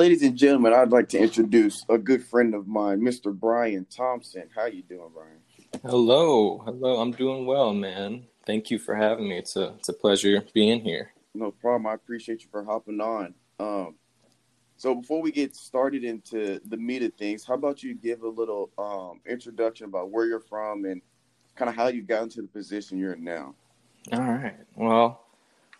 Ladies and gentlemen, I'd like to introduce a good friend of mine, Mr. Brian Thompson. How you doing, Brian? Hello, hello. I'm doing well, man. Thank you for having me. It's a it's a pleasure being here. No problem. I appreciate you for hopping on. Um, so before we get started into the meat of things, how about you give a little um, introduction about where you're from and kind of how you got into the position you're in now? All right. Well,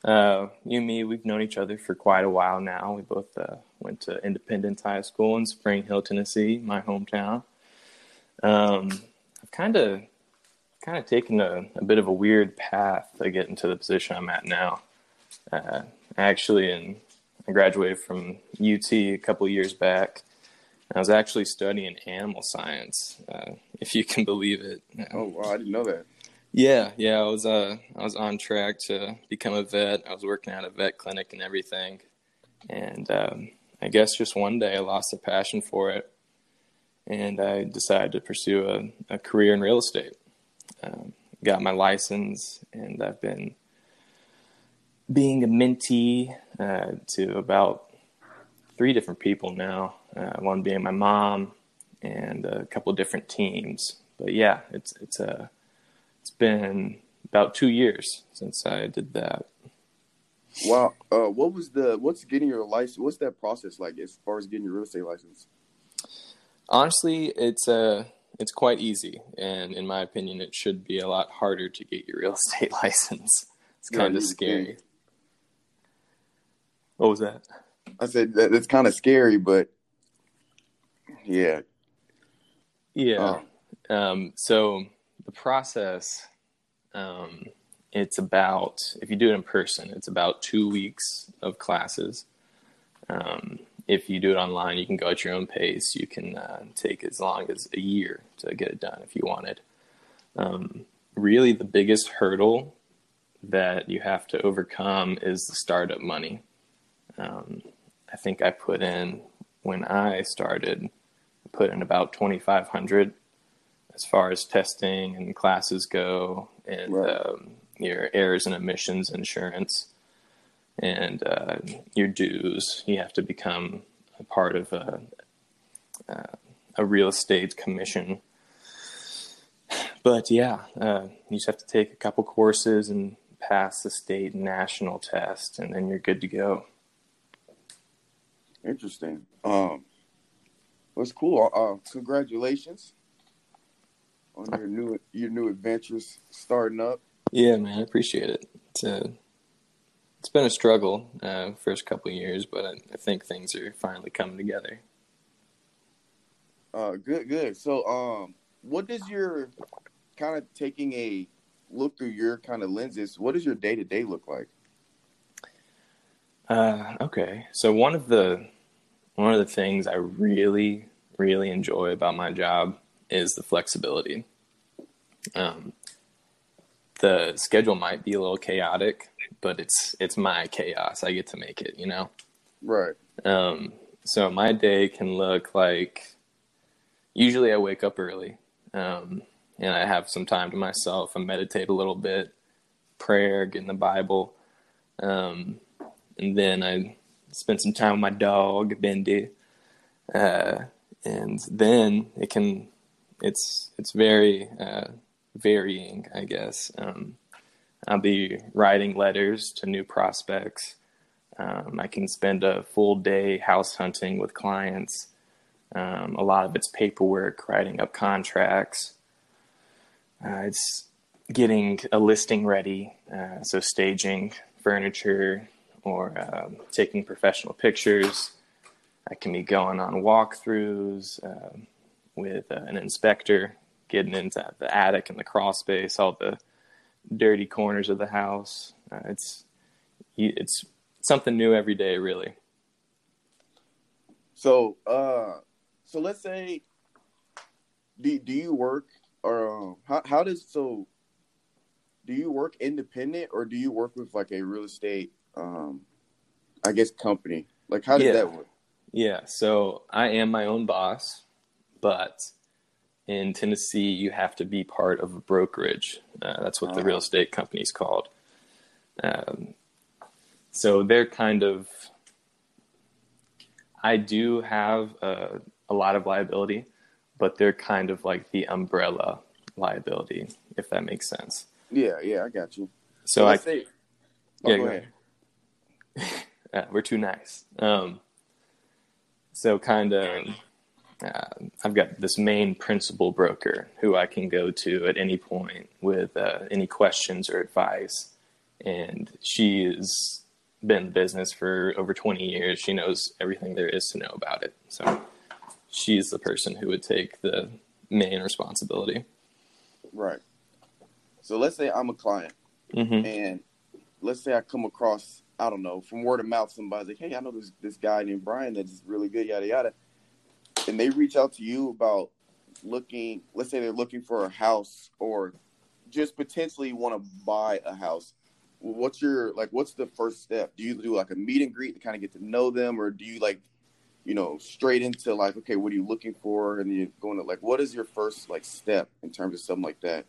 uh, you and me, we've known each other for quite a while now. We both uh, went to Independence High School in Spring Hill, Tennessee, my hometown. Um, I've kind of kind of taken a, a, bit of a weird path to get into the position I'm at now. Uh, actually, in I graduated from UT a couple years back. I was actually studying animal science, uh, if you can believe it. Oh wow, I didn't know that. Yeah, yeah, I was uh, I was on track to become a vet. I was working at a vet clinic and everything, and um, I guess just one day I lost a passion for it, and I decided to pursue a, a career in real estate. Um, got my license, and I've been being a mentee uh, to about three different people now. Uh, one being my mom, and a couple different teams. But yeah, it's it's a uh, it's been about two years since I did that. Wow. Uh, what was the what's getting your license? What's that process like as far as getting your real estate license? Honestly, it's uh it's quite easy, and in my opinion, it should be a lot harder to get your real estate license. It's kind of scary. What was that? I said that it's kind of scary, but yeah, yeah. Uh, um, so the process, um, it's about if you do it in person, it's about two weeks of classes. Um, if you do it online, you can go at your own pace. You can uh, take as long as a year to get it done if you wanted. Um, really, the biggest hurdle that you have to overcome is the startup money. Um, I think I put in when I started, put in about twenty five hundred as far as testing and classes go, and right. um, your errors and omissions insurance and uh, your dues. You have to become a part of a, uh, a real estate commission. But yeah, uh, you just have to take a couple courses and pass the state national test, and then you're good to go. Interesting. Um, was cool. Uh, congratulations on your new your new adventures starting up. Yeah, man, I appreciate it. It's a uh, it's been a struggle uh, first couple years, but I, I, think things are finally coming together. Uh, good, good. So, um, what does your kind of taking a look through your kind of lenses? What does your day to day look like? Uh, okay, so one of the one of the things I really really enjoy about my job is the flexibility. Um, the schedule might be a little chaotic, but it's it's my chaos. I get to make it, you know. Right. Um, so my day can look like. Usually, I wake up early, um, and I have some time to myself. I meditate a little bit, prayer, get in the Bible, um, and then I spend some time with my dog Bendy, uh, and then it can. It's it's very. Uh, varying, I guess. Um, I'll be writing letters to new prospects. Um, I can spend a full day house hunting with clients. Um, a lot of it's paperwork, writing up contracts. Uh, it's getting a listing ready, uh, so staging furniture or um, taking professional pictures. I can be going on walkthroughs uh, with an inspector getting into the attic and the crawl space, all the dirty corners of the house. Uh, it's it's something new every day, really. So, uh, so let's say, do do you work or um, how how does so? Do you work independent or do you work with like a real estate, um, I guess company? Like how does yeah. that work? Yeah, so I am my own boss, but in Tennessee, you have to be part of a brokerage. Uh, that's what the real ah. estate company is called. Um, so they're kind of, I do have a, a lot of liability, but they're kind of like the umbrella liability, if that makes sense. Yeah, yeah, I got you. So I, say, oh, yeah, go go ahead. yeah, we're too nice. Um, so kind of, uh, I've got this main principal broker who I can go to at any point with uh, any questions or advice, and she has been in business for over 20 years. She knows everything there is to know about it. So she's the person who would take the main responsibility. Right. So let's say I'm a client, hmm and let's say I come across, I don't know, from word of mouth, somebody's like, "Hey, I know this this guy named Brian that's really good, yada yada," and they reach out to you about looking. Let's say they're looking for a house or just potentially want to buy a house. What's your like? What's the first step? Do you do like a meet and greet to kind of get to know them, or do you like, you know, straight into like, okay, what are you looking for, and you're going to like, what is your first like step in terms of something like that?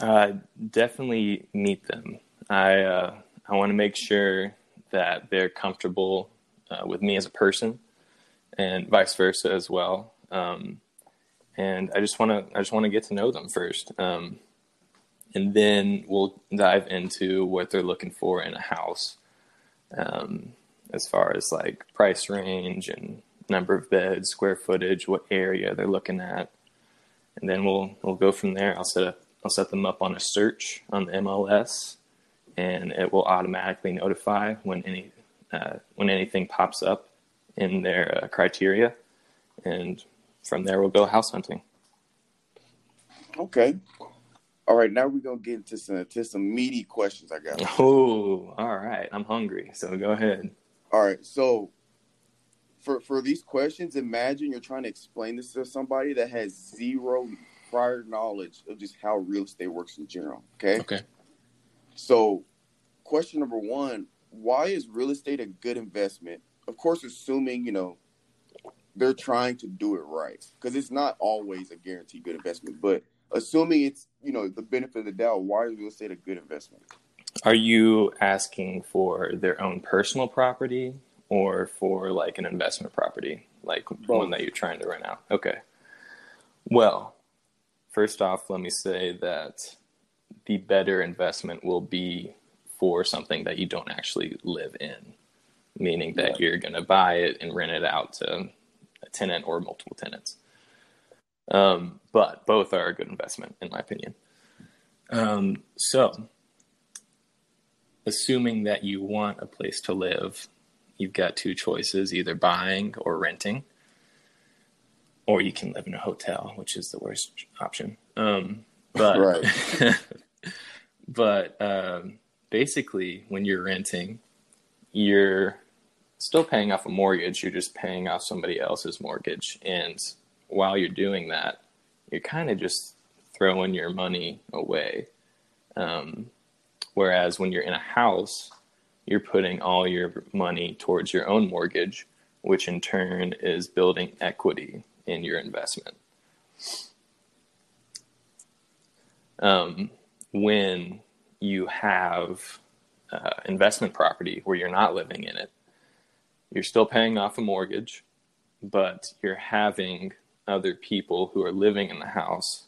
Uh, definitely meet them. I uh, I want to make sure that they're comfortable uh, with me as a person, and vice versa as well. Um, and I just want to I just want to get to know them first, um, and then we'll dive into what they're looking for in a house, um, as far as like price range and number of beds, square footage, what area they're looking at, and then we'll we'll go from there. I'll set up I'll set them up on a search on the MLS, and it will automatically notify when any uh, when anything pops up in their uh, criteria, and from there we'll go house hunting. Okay. All right, now we're gonna get into some to some meaty questions I got. Oh, all right. I'm hungry, so go ahead. All right, so for for these questions, imagine you're trying to explain this to somebody that has zero prior knowledge of just how real estate works in general. Okay. Okay. So, question number one: Why is real estate a good investment? Of course, assuming you know they're trying to do it right, because it's not always a guaranteed good investment. But assuming it's you know the benefit of the doubt, why is real estate a good investment? Are you asking for their own personal property or for like an investment property, like one that you're trying to rent out? Okay. Well, first off, let me say that the better investment will be for something that you don't actually live in, meaning that Right. you're going to buy it and rent it out to a tenant or multiple tenants. Um, but both are a good investment, in my opinion. Um, so, assuming that you want a place to live, you've got two choices either buying or renting, or you can live in a hotel, which is the worst option. Um, but Right. but um, basically, when you're renting, you're still paying off a mortgage. You're just paying off somebody else's mortgage, and while you're doing that, you're kind of just throwing your money away. Um, whereas when you're in a house, you're putting all your money towards your own mortgage, which in turn is building equity in your investment. Um, when you have uh, investment property where you're not living in it, you're still paying off a mortgage, but you're having other people who are living in the house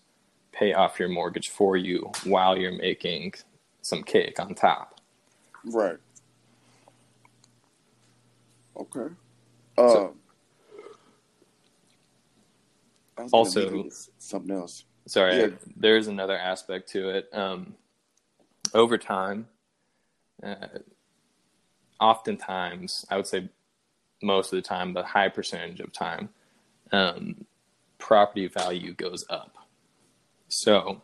pay off your mortgage for you while you're making some cake on top. Right. Okay. So- I Also- lead into s- something else. Sorry, Yeah. there's another aspect to it. Um, over time, uh, oftentimes, I would say most of the time, but high percentage of time, um, property value goes up. So,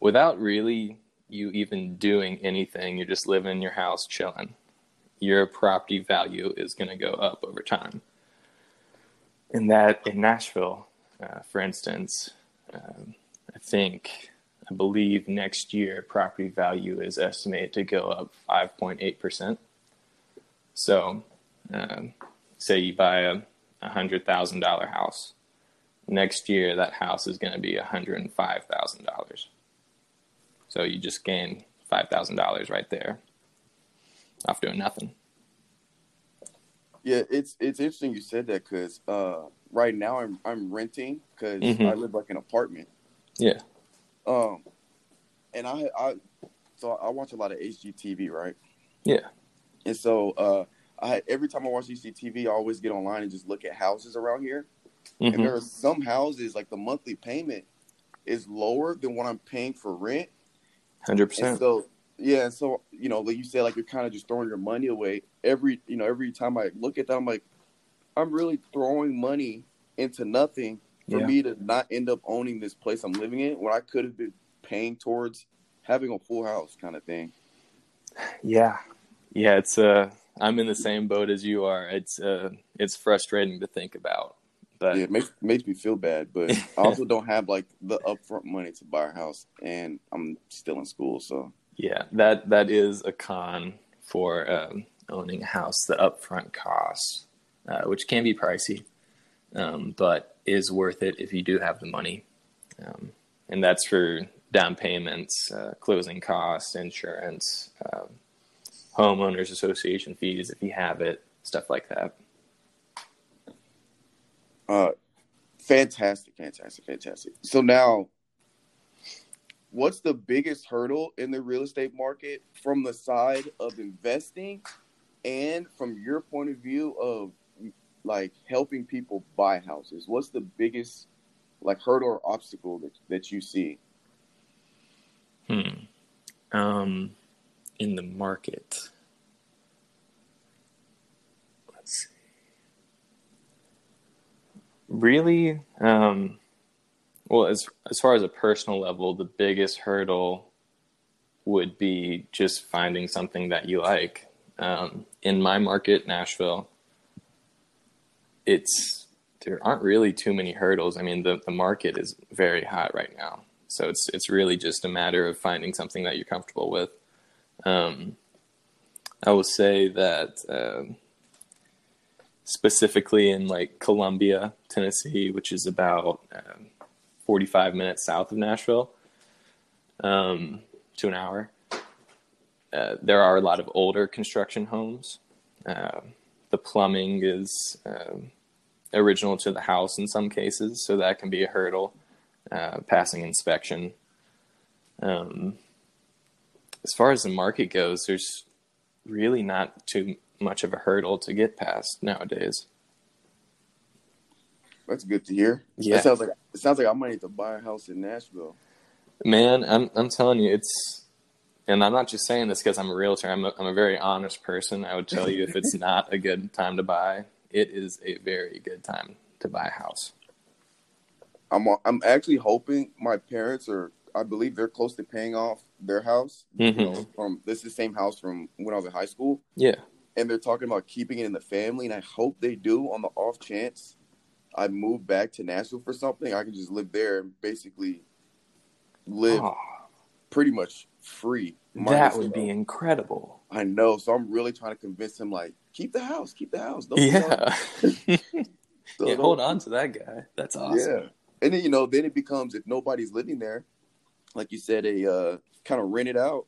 without really you even doing anything, you're just living in your house chilling, your property value is going to go up over time. And that in Nashville, uh, for instance, um, I think, I believe next year property value is estimated to go up 5.8%. So, um, say you buy a $100,000 house. Next year, that house is going to be $105,000. So you just gain $5,000 right there off doing nothing. Yeah, it's it's interesting you said that because uh, right now I'm I'm renting because Mhm. I live like an apartment. Yeah. Um, and I I so I watch a lot of HGTV, right? Yeah. And so uh, I every time I watch HGTV, I always get online and just look at houses around here. And Mhm. there are some houses like the monthly payment is lower than what I'm paying for rent. Hundred And percent. so yeah, and so you know, like you said, like you're kind of just throwing your money away. Every you know, every time I look at that, I'm like, I'm really throwing money into nothing for Yeah. me to not end up owning this place I'm living in when I could have been paying towards having a full house kind of thing. Yeah. Yeah, it's uh I'm in the same boat as you are. It's uh it's frustrating to think about. But Yeah, it makes makes me feel bad, but I also don't have like the upfront money to buy a house, and I'm still in school, so yeah, that that is a con for um, owning a house, the upfront costs, uh, which can be pricey, um, but is worth it if you do have the money. Um, and that's for down payments, uh, closing costs, insurance, um, homeowners association fees if you have it, stuff like that. Uh, fantastic, fantastic, fantastic. So now, what's the biggest hurdle in the real estate market from the side of investing, and from your point of view of like helping people buy houses? What's the biggest like hurdle or obstacle that that you see? Hmm. Um, in the market. Let's see. Really, um, well, as as far as a personal level, the biggest hurdle would be just finding something that you like. Um, in my market, Nashville, it's there aren't really too many hurdles. I mean, the, the market is very hot right now. So it's it's really just a matter of finding something that you're comfortable with. Um, I will say that um specifically in like Columbia, Tennessee, which is about um, 45 minutes south of Nashville, um, to an hour. Uh, there are a lot of older construction homes. Uh, the plumbing is original to the house in some cases, so that can be a hurdle uh, passing inspection. Um, as far as the market goes, there's really not too much of a hurdle to get past nowadays. That's good to hear. Yeah. That sounds like it sounds like I might need to buy a house in Nashville. Man, I'm I'm telling you, it's, and I'm not just saying this because I'm a realtor. I'm a, I'm a very honest person. I would tell you if it's not a good time to buy, it is a very good time to buy a house. I'm I'm actually hoping my parents are I believe they're close to paying off their house. You Mhm. know, from this is the same house from when I was in high school, Yeah, and they're talking about keeping it in the family. And I hope they do. On the off chance I move back to Nashville for something, I can just live there and basically live Oh, pretty much free. that would be incredible. I know. So I'm really trying to convince him, like, keep the house, keep the house. Don't. Yeah, So yeah. don't- Hold on to that guy. That's awesome. Yeah. And then you know, then it becomes if nobody's living there, like you said, a uh, kind of rent it out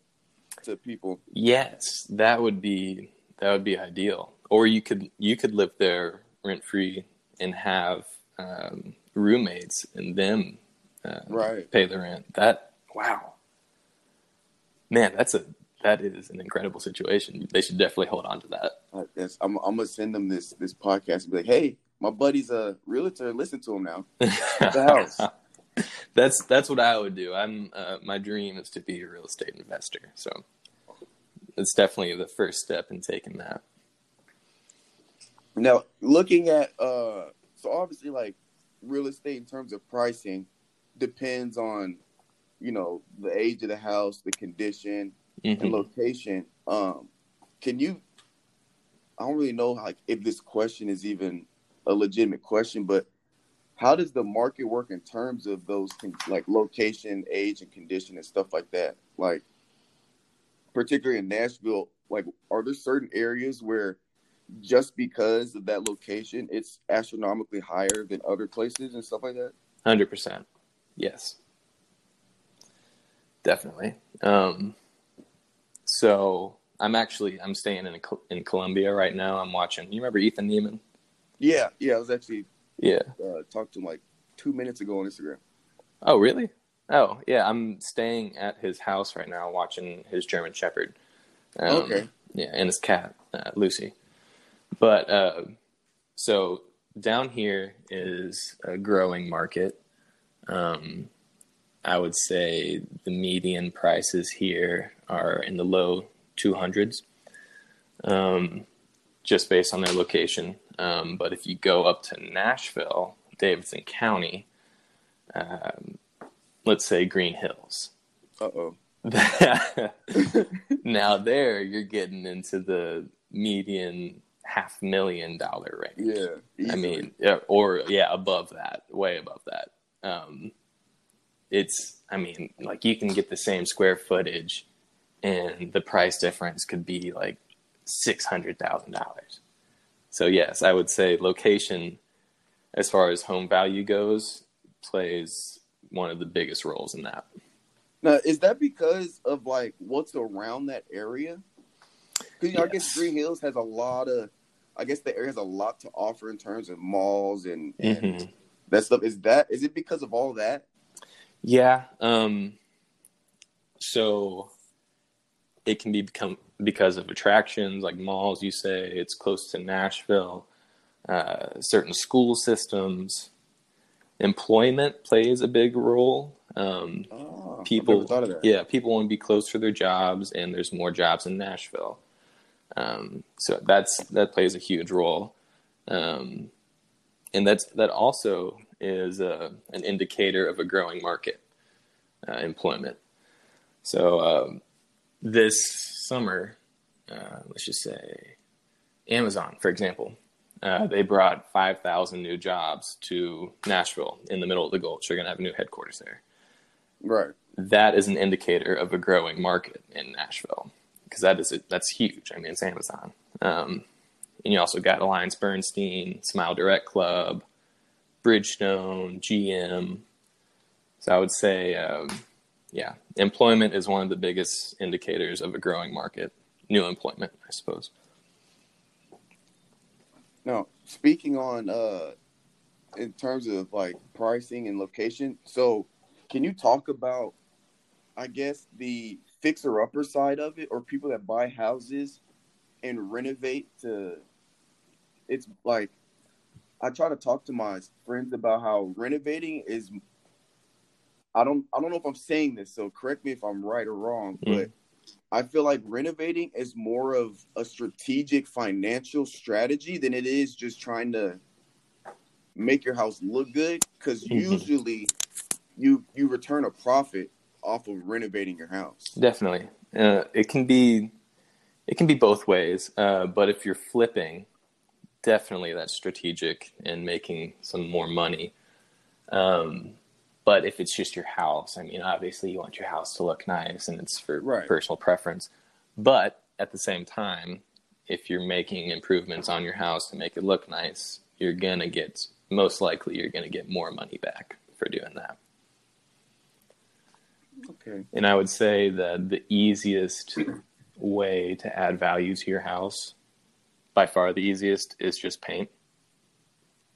to people. Yes, that would be that would be ideal. Or you could you could live there rent free and have um, roommates and them uh, Right. pay the rent. That wow, man, that's a that is an incredible situation. They should definitely hold on to that. I guess I'm, I'm gonna send them this this podcast and be like, hey, my buddy's a realtor. Listen to him now. The house. that's that's what I would do. I'm uh, my dream is to be a real estate investor. So it's definitely the first step in taking that. Now, looking at uh, so obviously, like real estate in terms of pricing depends on, you know, the age of the house, the condition, and Mhm. location. Um, can you? I don't really know like if this question is even a legitimate question, but how does the market work in terms of those con- like location, age, and condition and stuff like that? Like, particularly in Nashville, like, are there certain areas where just because of that location, it's astronomically higher than other places and stuff like that? Hundred percent. Yes. Definitely. Um, so I'm actually I'm staying in in Columbia right now. I'm watching. You remember Ethan Neiman? Yeah, yeah. I was actually yeah uh, talked to him like two minutes ago on Instagram. Oh, really? Oh, yeah. I'm staying at his house right now, watching his German Shepherd. Um, okay. Yeah, and his cat uh, Lucy. But uh, so down here is a growing market. Um, I would say the median prices here are in the low 200s, um, just based on their location. Um, but if you go up to Nashville, Davidson County, um, let's say Green Hills. Uh oh. now there you're getting into the median half million dollar range. Yeah. Easily. I mean, or yeah, above that, way above that. Um, it's, I mean, like you can get the same square footage, and the price difference could be like six hundred thousand dollars. So yes, I would say location, as far as home value goes, plays one of the biggest roles in that. Now, is that because of like what's around that area? Because you know, yes. I guess Green Hills has a lot of, I guess the area has a lot to offer in terms of malls and, and mm-hmm. that stuff. Is that is it because of all that? Yeah. Um, so it can be become because of attractions like malls. You say it's close to Nashville. Uh, certain school systems, employment plays a big role. Um, oh, people, yeah, people want to be close to their jobs, and there's more jobs in Nashville. Um, so that's that plays a huge role, um, and that's that also is uh, an indicator of a growing market, uh, employment. So um, this summer, uh, let's just say, Amazon, for example, uh, they brought 5,000 new jobs to Nashville in the middle of the Gulch. They're going to have a new headquarters there. Right. That is an indicator of a growing market in Nashville because that is a, that's huge. I mean, it's Amazon. Um, and you also got Alliance Bernstein, Smile Direct Club, Bridgestone, GM. So I would say, um, yeah, employment is one of the biggest indicators of a growing market. New employment, I suppose. Now, speaking on uh, in terms of like pricing and location, so can you talk about, I guess, the fixer upper side of it, or people that buy houses and renovate to? It's like I try to talk to my friends about how renovating is. I don't. I don't know if I'm saying this, so correct me if I'm right or wrong, mm. but I feel like renovating is more of a strategic financial strategy than it is just trying to make your house look good. Because mm-hmm. usually, you you return a profit off of renovating your house. Definitely, uh, it can be it can be both ways. Uh, but if you're flipping, definitely that's strategic and making some more money. Um, but if it's just your house, I mean, obviously you want your house to look nice and it's for right. personal preference. But at the same time, if you're making improvements on your house to make it look nice, you're going to get, most likely, you're going to get more money back for doing that. Okay. And I would say that the easiest way to add value to your house, by far the easiest, is just paint.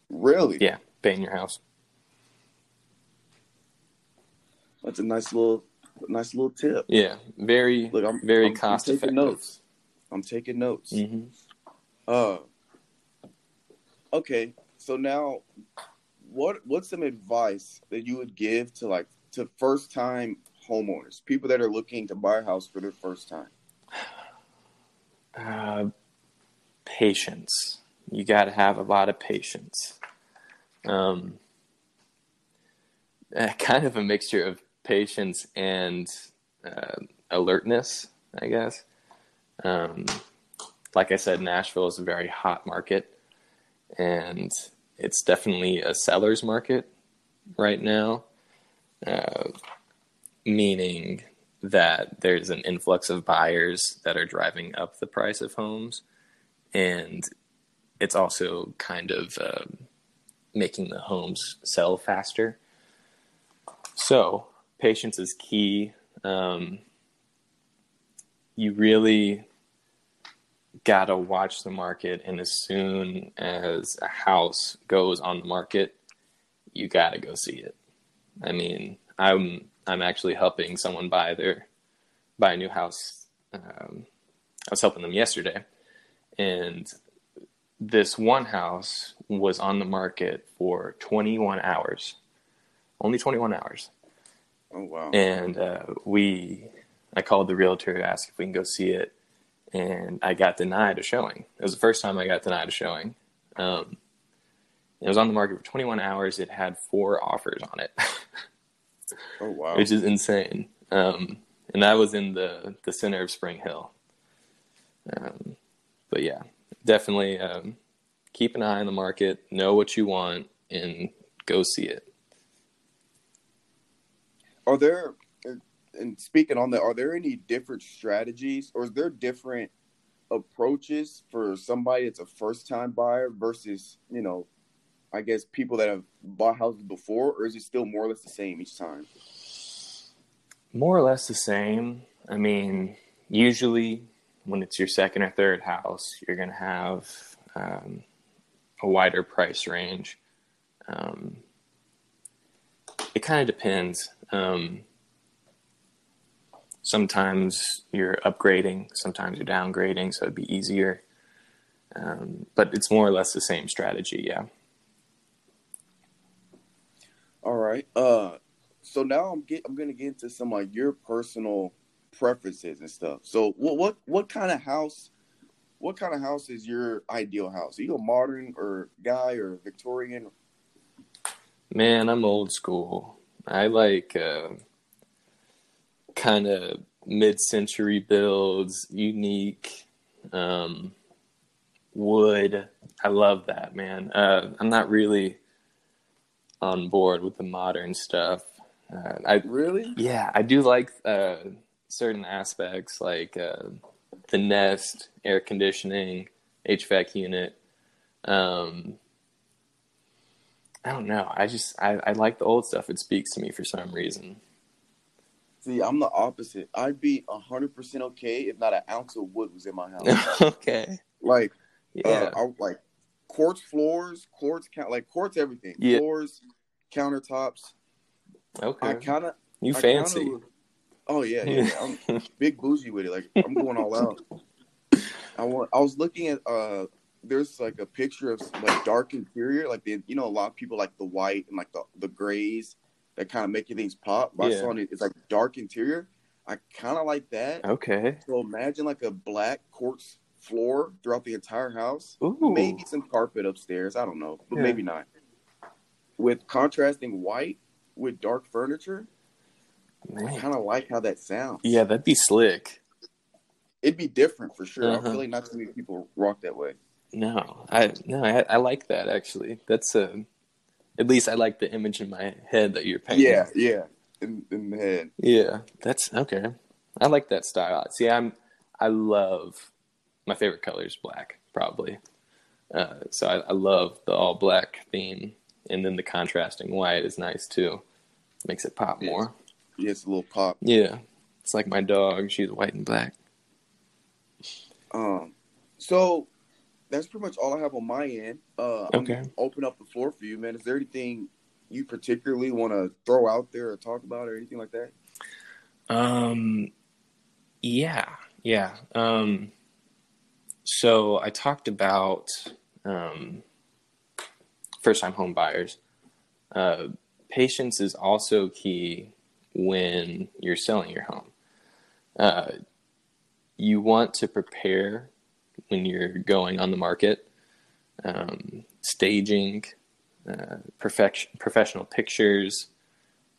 Really? Yeah, paint your house. That's a nice little, nice little tip. Yeah, very, Look, I'm, very I'm, cost I'm effective. Notes. I'm taking notes. Mm-hmm. Uh, okay. So now, what what's some advice that you would give to like to first time homeowners, people that are looking to buy a house for their first time? Uh, patience. You got to have a lot of patience. Um, kind of a mixture of patience and uh, alertness, I guess. Um, like I said, Nashville is a very hot market, and it's definitely a seller's market right now, uh, meaning that there's an influx of buyers that are driving up the price of homes, and it's also kind of uh, making the homes sell faster. So, patience is key. Um, you really gotta watch the market, and as soon as a house goes on the market, you gotta go see it. I mean, I'm I'm actually helping someone buy their buy a new house. Um, I was helping them yesterday, and this one house was on the market for 21 hours, only 21 hours. Oh wow! And uh, we, I called the realtor to ask if we can go see it, and I got denied a showing. It was the first time I got denied a showing. Um, it was on the market for 21 hours. It had four offers on it. oh wow! Which is insane. Um, and that was in the the center of Spring Hill. Um, but yeah, definitely um, keep an eye on the market, know what you want, and go see it. Are there, and speaking on that, are there any different strategies, or is there different approaches for somebody that's a first time buyer versus you know, I guess people that have bought houses before, or is it still more or less the same each time? More or less the same. I mean, usually when it's your second or third house, you're going to have um, a wider price range. Um, it kind of depends. Um, sometimes you're upgrading, sometimes you're downgrading, so it'd be easier. Um, but it's more or less the same strategy, yeah. All right. Uh, so now I'm get I'm gonna get into some like your personal preferences and stuff. So what what what kind of house what kind of house is your ideal house? Are you a modern or guy or Victorian? Man, I'm old school. I like uh, kind of mid-century builds, unique um, wood. I love that, man. Uh, I'm not really on board with the modern stuff. Uh, I really, yeah, I do like uh, certain aspects like uh, the Nest, air conditioning, HVAC unit. Um, I don't know. I just I, I like the old stuff. It speaks to me for some reason. See, I'm the opposite. I'd be hundred percent okay if not an ounce of wood was in my house. okay. Like, uh, yeah, uh, I, like quartz floors, quartz count, like quartz everything, yeah. floors, countertops. Okay. I kind of you I fancy. Kinda, oh yeah, yeah. I'm big bougie with it. Like I'm going all out. I want. I was looking at uh there's like a picture of like dark interior, like the you know a lot of people like the white and like the the grays that kind of making things pop. But yeah. I saw it, it's like dark interior. I kind of like that. Okay. So imagine like a black quartz floor throughout the entire house. Ooh. Maybe some carpet upstairs. I don't know, but yeah. maybe not. With contrasting white with dark furniture, Man. I kind of like how that sounds. Yeah, that'd be slick. It'd be different for sure. Uh-huh. I feel like not too many people rock that way. No, I no, I, I like that actually. That's a, uh, at least I like the image in my head that you're painting. Yeah, yeah, in, in the head. Yeah, that's okay. I like that style. See, I'm I love my favorite color is black, probably. Uh, so I, I love the all black theme, and then the contrasting white is nice too. Makes it pop more. Yeah, it's a little pop. Yeah, it's like my dog. She's white and black. Um, so that's pretty much all I have on my end. Uh, okay. open up the floor for you, man. Is there anything you particularly want to throw out there or talk about or anything like that? Um, yeah, yeah. Um, so I talked about um, first time home buyers. Uh, patience is also key when you're selling your home. Uh, you want to prepare when you're going on the market, um, staging, uh, perfection, professional pictures,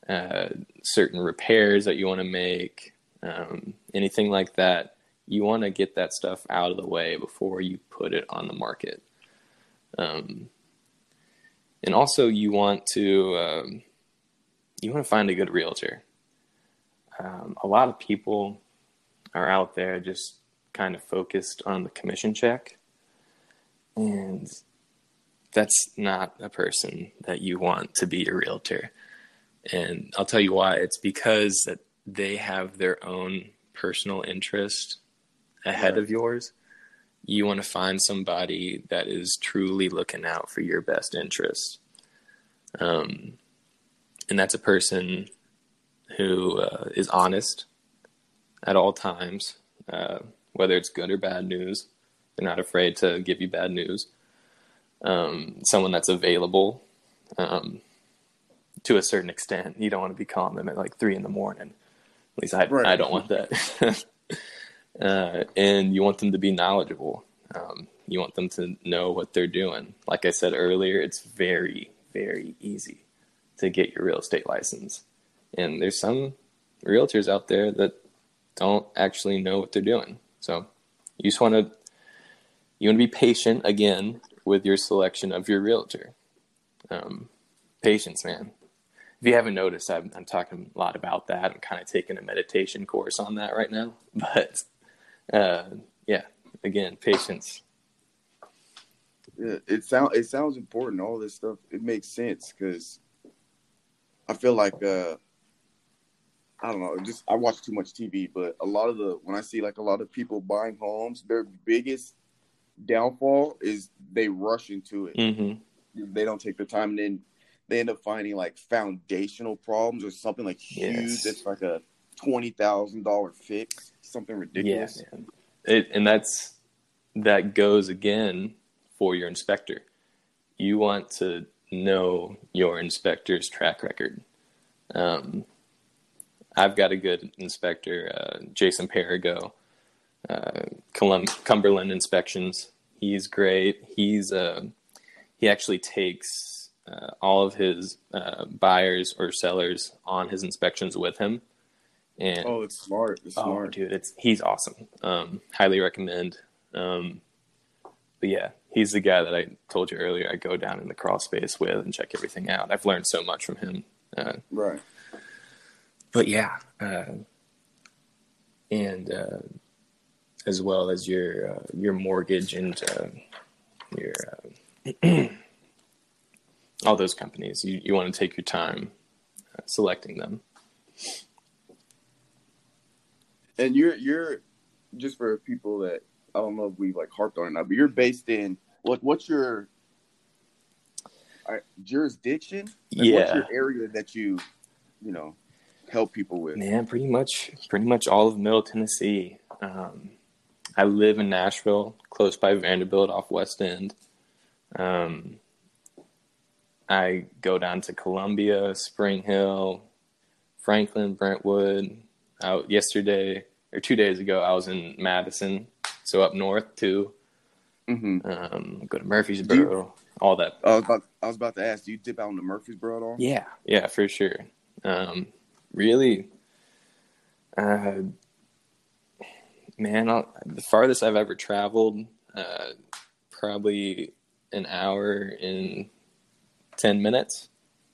uh, certain repairs that you want to make, um, anything like that. You want to get that stuff out of the way before you put it on the market. Um, and also, you want to um, you want to find a good realtor. Um, a lot of people are out there just kind of focused on the commission check. And that's not a person that you want to be a realtor. And I'll tell you why. It's because that they have their own personal interest ahead of yours. you want to find somebody that is truly looking out for your best interest. Um, and that's a person who uh, is honest at all times, uh, whether it's good or bad news. They're not afraid to give you bad news. Um, someone that's available um, to a certain extent. You don't want to be calling them at like three in the morning. At least I, right. I don't want that. uh, and you want them to be knowledgeable. Um, you want them to know what they're doing. Like I said earlier, it's very, very easy to get your real estate license. And there's some realtors out there that don't actually know what they're doing. So you just want to you want to be patient again with your selection of your realtor. Um, patience, man. If you haven't noticed, I'm, I'm, talking a lot about that. I'm kind of taking a meditation course on that right now. But uh, yeah, again, patience. Yeah, it sounds it sounds important. All this stuff it makes sense because I feel like uh, I don't know. Just I watch too much TV, but a lot of the when I see like a lot of people buying homes, their biggest downfall is they rush into it. Mm-hmm. They don't take the time, and then they end up finding like foundational problems or something like huge. Yes. It's like a twenty thousand dollar fix, something ridiculous. Yeah, it, and that's that goes again for your inspector. You want to know your inspector's track record. Um, I've got a good inspector, uh, Jason Perigo, uh, Cumberland Inspections. He's great. He's uh, he actually takes uh, all of his uh, buyers or sellers on his inspections with him. And oh, it's smart. It's oh, smart, dude. It's he's awesome. Um, highly recommend. Um, but yeah, he's the guy that I told you earlier. I go down in the crawl space with and check everything out. I've learned so much from him. Uh, right. But yeah, uh, and uh, as well as your uh, your mortgage and uh, your uh, all those companies. You you want to take your time uh, selecting them. And you're you're just for people that I don't know if we've like harped on it now, but you're based in what? What's your uh, jurisdiction? Like, yeah. What's your area that you you know help people with? Man, pretty much pretty much all of Middle Tennessee. Um, I live in Nashville, close by Vanderbilt off West End. Um, I go down to Columbia, Spring Hill, Franklin, Brentwood. Out yesterday or two days ago, I was in Madison, so up north too. Mm-hmm. Um, go to Murfreesboro, you, all that. I was, about, I was about to ask, do you dip out into Murfreesboro at all? Yeah, yeah, for sure. Um, really, uh, man, I'll, the farthest I've ever traveled, uh, probably an hour in 10 minutes.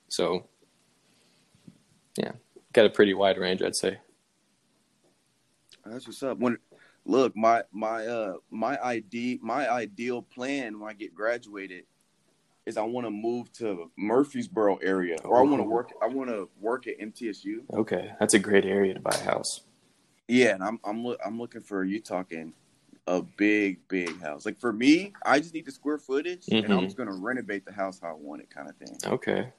So, yeah, got a pretty wide range, I'd say. That's what's up. When look, my my uh my ID my ideal plan when I get graduated is I want to move to Murfreesboro area, or I want to oh. work. I want to work at MTSU. Okay, that's a great area to buy a house. Yeah, and I'm I'm I'm looking for you talking a big big house. Like for me, I just need the square footage, mm-hmm. and I'm mm-hmm. just gonna renovate the house how I want it, kind of thing. Okay.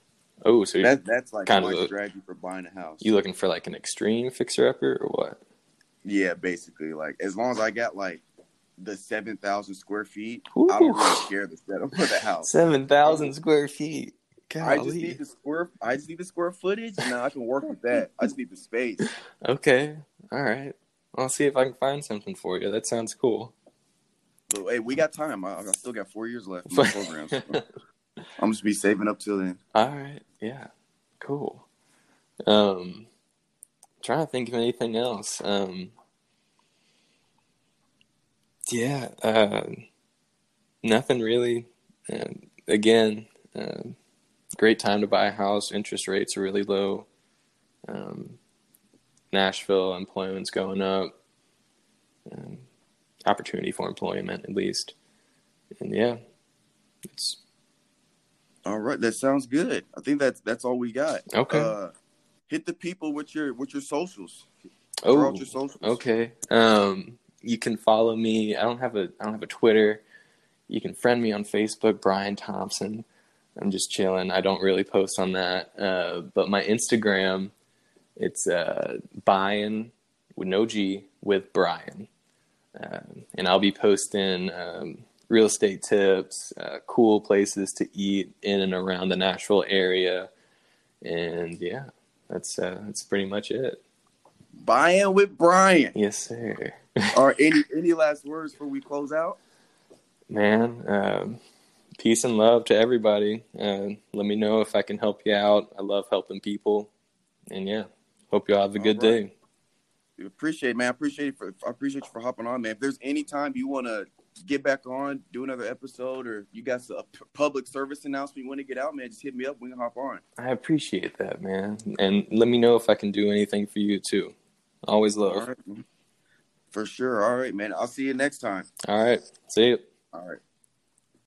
Oh, so that that's like kind my of strategy for buying a house. You looking for like an extreme fixer upper or what? Yeah, basically, like as long as I got like the seven thousand square feet, Ooh. I don't really care the setup for the house. Seven thousand square feet. Golly. I just need the square. I just need the square footage. Now I can work with that. I just need the space. Okay. All right. I'll see if I can find something for you. That sounds cool. But, hey, we got time. I, I still got four years left in my program. So I'm just be saving up till then. All right. Yeah. Cool. Um, trying to think of anything else. Um, yeah. Uh, nothing really. Uh, again, uh, great time to buy a house. Interest rates are really low. Um, Nashville employment's going up. Um, opportunity for employment, at least. And yeah, it's all right. That sounds good. I think that's that's all we got. Okay. Uh, hit the people with your with your socials. Oh, your socials. okay. Um, you can follow me. I don't have a I don't have a Twitter. You can friend me on Facebook, Brian Thompson. I'm just chilling. I don't really post on that. Uh, but my Instagram, it's uh, Brian with no G with Brian, uh, and I'll be posting um, real estate tips, uh, cool places to eat in and around the Nashville area, and yeah, that's uh, that's pretty much it. Buying with Brian. Yes, sir. Or any any last words before we close out? Man, um, peace and love to everybody. Uh, let me know if I can help you out. I love helping people, and yeah, hope you all have a All good right. day. Appreciate it, man. I appreciate it for I appreciate you for hopping on, man. If there's any time you want to get back on, do another episode, or you got a public service announcement you want to get out, man, just hit me up. We can hop on. I appreciate that, man, and let me know if I can do anything for you too. Always love. All right. For sure. All right, man. I'll see you next time. All right, see you. All right.